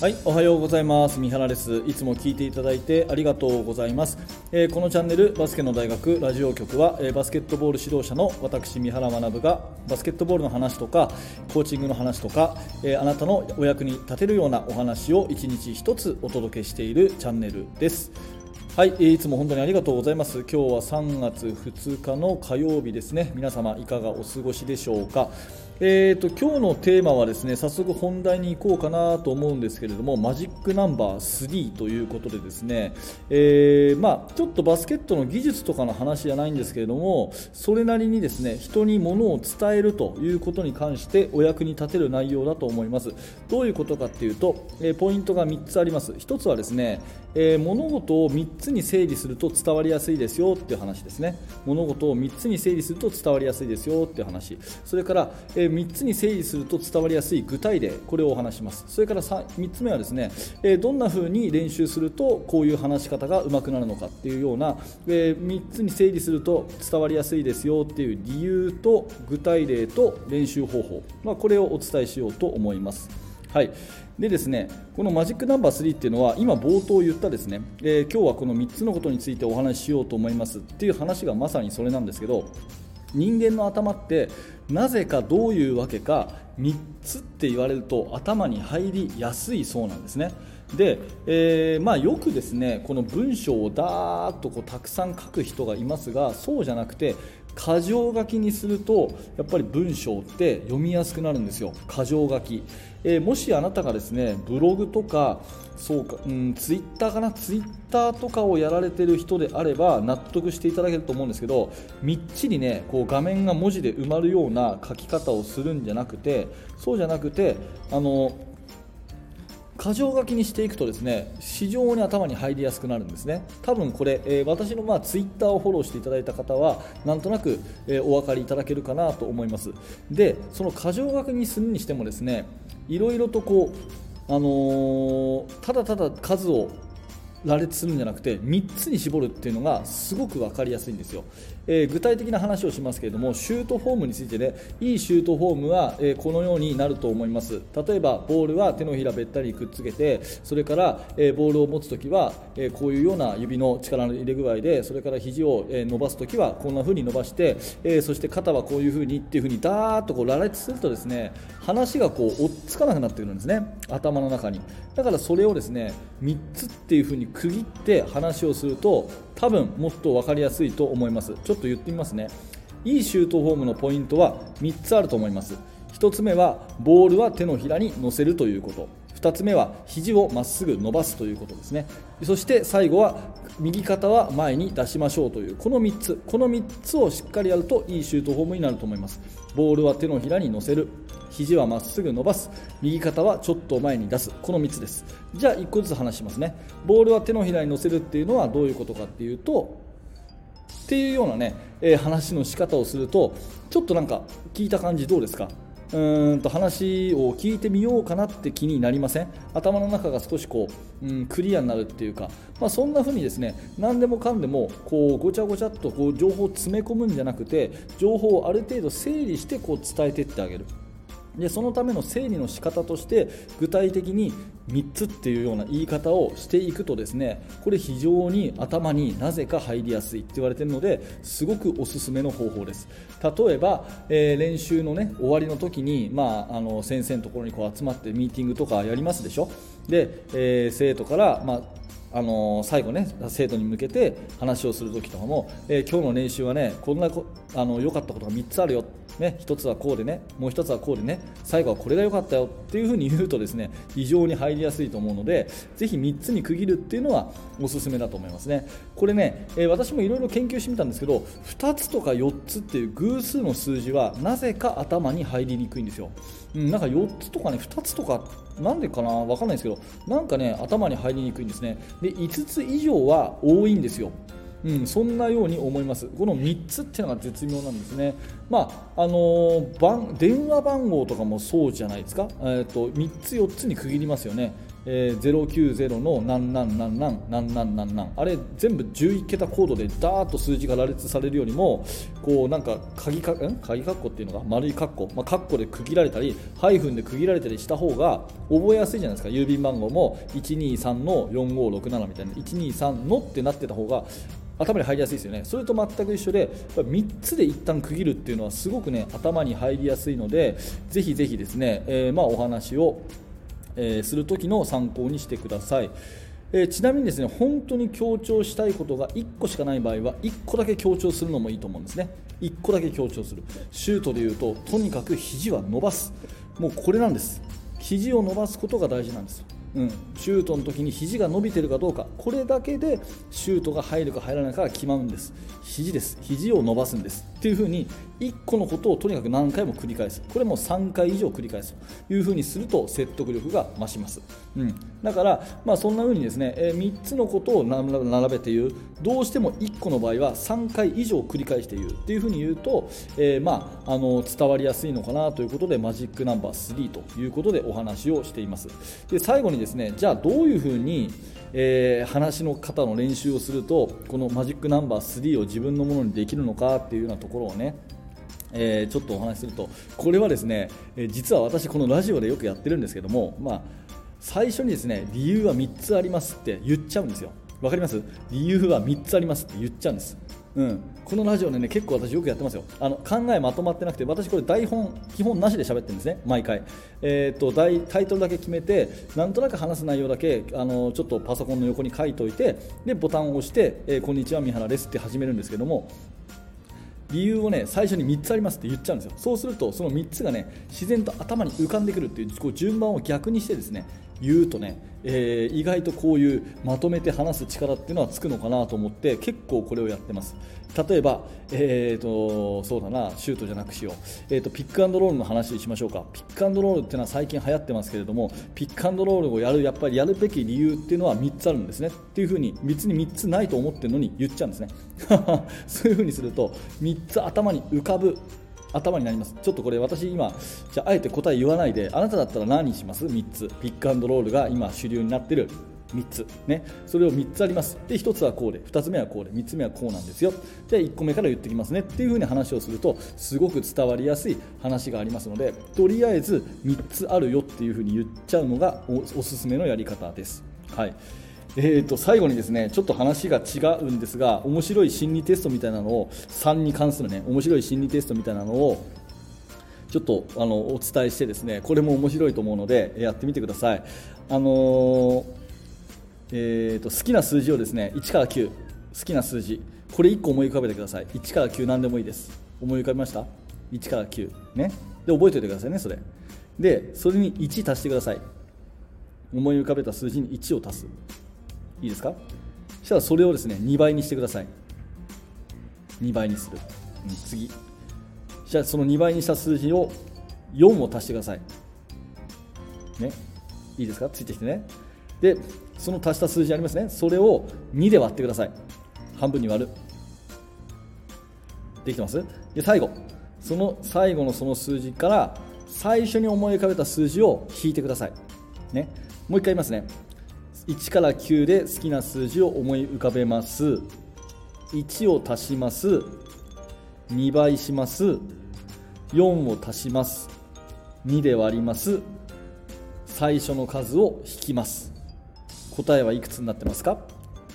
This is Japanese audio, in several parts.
はい、おはようございます。三原です。いつも聞いていただいてありがとうございます。えーこのチャンネルバスケの大学ラジオ局は、えーバスケットボール指導者の私三原学がバスケットボールの話とかコーチングの話とか、えーあなたのお役に立てるようなお話を一日一つお届けしているチャンネルです。はい、えーいつも本当にありがとうございます。今日は3月2日の火曜日ですね。皆様いかがお過ごしでしょうか。えー、と今日のテーマはですね早速本題に行こうかなと思うんですけれどもマジックナンバー3ということでですね、えーまあ、ちょっとバスケットの技術とかの話じゃないんですけれどもそれなりにですね人にものを伝えるということに関してお役に立てる内容だと思います。どういうことかっていうと、えーポイントが3つあります。1つはですね、えー物事を3つに整理すると伝わりやすいですよっていう話ですね。物事を3つに整理すると伝わりやすいですよっていう話。それから、え3つに整理すると伝わりやすい具体例これをお話します。それから 3, 3つ目はですね、えどんな風に練習するとこういう話し方が上手くなるのかっていうような、え3つに整理すると伝わりやすいですよっていう理由と具体例と練習方法、まあ、これをお伝えしようと思います。はい、でですねこのマジックナンバー3っていうのは今冒頭言ったですね、えー今日はこの3つのことについてお話ししようと思いますっていう話がまさにそれなんですけど人間の頭ってなぜかどういうわけか3つって言われると頭に入りやすいそうなんですね。で、えーまあ、よくですねこの文章をだーっとこうたくさん書く人がいますがそうじゃなくて箇条書きにするとやっぱり文章って読みやすくなるんですよ。箇条書き、えーもしあなたがですねブログとかそうか、うん、ツイッターかな？ツイッターとかをやられてる人であれば納得していただけると思うんですけどみっちりねこう画面が文字で埋まるような書き方をするんじゃなくてそうじゃなくてあの箇条書きにしていくとですね非常に頭に入りやすくなるんですね。多分これ、えー私のまあツイッターをフォローしていただいた方はなんとなく、えーお分かりいただけるかなと思います。でその箇条書きにするにしてもですねいろいろとこう、あのーただただ数を羅列するんじゃなくて3つに絞るっていうのがすごく分かりやすいんですよ、えー具体的な話をしますけれどもシュートフォームについてねいいシュートフォームは、えーこのようになると思います。例えばボールは手のひらべったりくっつけてそれから、えーボールを持つときは、えこういうような指の力の入れ具合でそれから肘を、え伸ばすときはこんな風に伸ばして、えそして肩はこういう風にっていう風にダーッとこう羅列するとですね話がこう追っつかなくなってくるんですね。頭の中に。だからそれをですね3つっていう風に区切って話をすると多分もっと分かりやすいと思います。ちょっと言ってみますね。いいシュートフォームのポイントは3つあると思います。1つ目はボールは手のひらに乗せるということ。2つ目は肘をまっすぐ伸ばすということですね。そして最後は右肩は前に出しましょうというこの3つこの3つをしっかりやるといいシュートフォームになると思います。ボールは手のひらに乗せる。肘はまっすぐ伸ばす。右肩はちょっと前に出す。この3つです。じゃあ1個ずつ話しますね。ボールは手のひらに乗せるっていうのはどういうことかっていうとっていうようなね、えー話の仕方をするとちょっとなんか聞いた感じどうですか？うんと話を聞いてみようかなって気になりません？頭の中が少しこう、うん、クリアになるっていうか、まあ、そんな風にですね何でもかんでもこうごちゃごちゃっとこう情報を詰め込むんじゃなくて情報をある程度整理してこう伝えていってあげる。でそのための整理の仕方として具体的に3つっていうような言い方をしていくとですねこれ非常に頭になぜか入りやすいって言われてるのですごくおすすめの方法です。例えば、えー練習のね終わりの時に、まあ、あの先生のところにこう集まってミーティングとかやりますでしょ？で、えー生徒から、まああの最後ね生徒に向けて話をする時とかも、えー今日の練習はねこんなこあの良かったことが3つあるよ、ね、1つはこうでねもう1つはこうでね最後はこれが良かったよっていうふうに言うとですね非常に入りやすいと思うのでぜひ3つに区切るっていうのはおすすめだと思いますね。これね、えー私もいろいろ研究してみたんですけど2つとか4つっていう偶数の数字はなぜか頭に入りにくいんですよ、うん、なんか4つとかね2つとかなんでかなわかんないですけどなんかね頭に入りにくいんですね。で5つ以上は多いんですよ。うん、そんなように思います、この3つっていうのが絶妙なんですね、まああのー番電話番号とかもそうじゃないですか、えー、と3つ、4つに区切りますよね、えー、090の何何何何何何何何あれ全部11桁コードでダーッと数字が羅列されるよりもこうなんか鍵かん？鍵括弧っていうのが丸い括弧、まあ、括弧で区切られたりハイフンで区切られたりした方が覚えやすいじゃないですか。郵便番号も123の4567みたいな。123のってなってた方が頭に入りやすいですよね。それと全く一緒で3つで一旦区切るっていうのはすごくね頭に入りやすいのでぜひぜひですね、えー、まあお話を、え、する時の参考にしてください。えー、ちなみにですね本当に強調したいことが1個しかない場合は1個だけ強調するのもいいと思うんですね。1個だけ強調する。シュートでいうととにかく肘は伸ばす。もうこれなんです。肘を伸ばすことが大事なんです。うん、シュートの時に肘が伸びてるかどうか。これだけでシュートが入るか入らないかが決まるんです。肘です。肘を伸ばすんです。っていう風に1個のことをとにかく何回も繰り返す。これも3回以上繰り返す。という風にすると説得力が増します、うん、だから、まあ、そんな風にですね、え、3つのことを並べて言う。どうしても1個の場合は3回以上繰り返して言う。っていう風に言うと、えー、まあ、あの伝わりやすいのかなということでマジックナンバー3ということでお話をしています。で最後にですねじゃあどういう風にえー、話の方の練習をするとこのマジックナンバー3を自分のものにできるのかっていうようなところをねえー、ちょっとお話しするとこれはですね、えー、実は私このラジオでよくやってるんですけども、まあ、最初にですね理由は3つありますって言っちゃうんですよ。わかります？理由は3つありますって言っちゃうんです。うん、このラジオでね結構私よくやってますよ。あの考えまとまってなくて私これ台本基本なしで喋ってるんですね。毎回、えーと、タイトルだけ決めてなんとなく話す内容だけあのちょっとパソコンの横に書いておいてでボタンを押して、えー、こんにちは三原ですって始めるんですけども理由をね最初に3つありますって言っちゃうんですよ。そうするとその3つがね自然と頭に浮かんでくるっていうこう順番を逆にしてですね言うとね、えー、意外とこういうまとめて話す力っていうのはつくのかなと思って結構これをやってます。例えば、えーと、そうだなシュートじゃなくしよう、えーと、ピックアンドロールの話にしましょうか。ピックアンドロールっていうのは最近流行ってますけれどもピックアンドロールをやるやっぱりやるべき理由っていうのは3つあるんですね。っていうふうに別に3つないと思ってるのに言っちゃうんですね。そういうふうにすると3つ頭に浮かぶ頭になります。ちょっとこれ私今じゃあえて答え言わないであなただったら何にします？3つ。ピックアンドロールが今主流になってる。3つ。ね。それを3つあります。で1つはこうで。2つ目はこうで。3つ目はこうなんですよ。じゃ1個目から言ってきますね。っていう風に話をするとすごく伝わりやすい話がありますのでとりあえず3つあるよっていう風に言っちゃうのがおすすめのやり方です。はい。えー、と最後にですねちょっと話が違うんですが面白い心理テストみたいなのを3に関するね面白い心理テストみたいなのをちょっとあのお伝えしてですねこれも面白いと思うのでやってみてください。あのー、えーと、好きな数字をですね1から9好きな数字。これ1個思い浮かべてください。1から9何でもいいです。思い浮かびました？1から9ね。で覚えておいてくださいねそれ。でそれに1足してください。思い浮かべた数字に1を足す。いいですか？そしたらそれをですね2倍にしてください。2倍にする、うん、次。じゃあその2倍にした数字を4を足してください。ね。いいですか？ついてきてね。でその足した数字ありますね。それを2で割ってください。半分に割る。できてます？で最後。その最後のその数字から最初に思い浮かべた数字を引いてください。ね。もう一回言いますね。1から9で好きな数字を思い浮かべます。1を足します。2倍します。4を足します。2で割ります。最初の数を引きます。答えはいくつになってますか？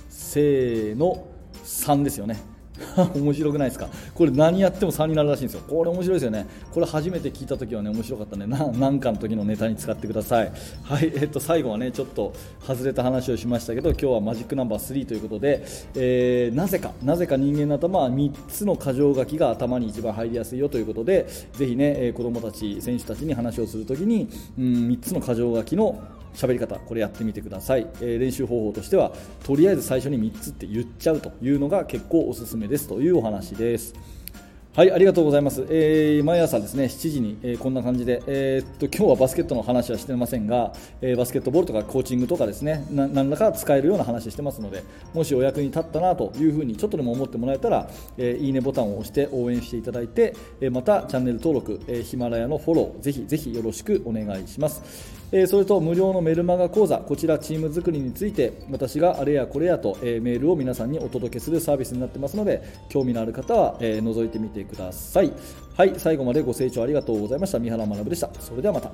せーの。3ですよね。面白くないですか？これ何やっても3になるらしいんですよ。これ面白いですよね。これ初めて聞いた時はね面白かったね何かの時のネタに使ってください。はいえっと最後はねちょっと外れた話をしましたけど今日はマジックナンバー3ということで、えー、なぜかなぜか人間の頭は3つの箇条書きが頭に一番入りやすいよということでぜひね子供たち選手たちに話をするときに、うん、3つの箇条書きの喋り方これやってみてください、えー、練習方法としてはとりあえず最初に3つって言っちゃうというのが結構おすすめですというお話です。はい、ありがとうございます。えー、毎朝ですね、7時に、えー、こんな感じで、えー、っと、今日はバスケットの話はしてませんが、えー、バスケットボールとかコーチングとかですね、な何らか使えるような話してますので、もしお役に立ったなというふうにちょっとでも思ってもらえたら、えー、いいねボタンを押して応援していただいて、えー、またチャンネル登録、えー、ヒマラヤのフォロー、ぜひぜひよろしくお願いします。えそれと無料のメルマガ講座、こちらチーム作りについて、私があれやこれやと、えメールを皆さんにお届けするサービスになってますので、興味のある方は、え覗いてみてください。はい、最後までご清聴ありがとうございました。三原学でした。それではまた。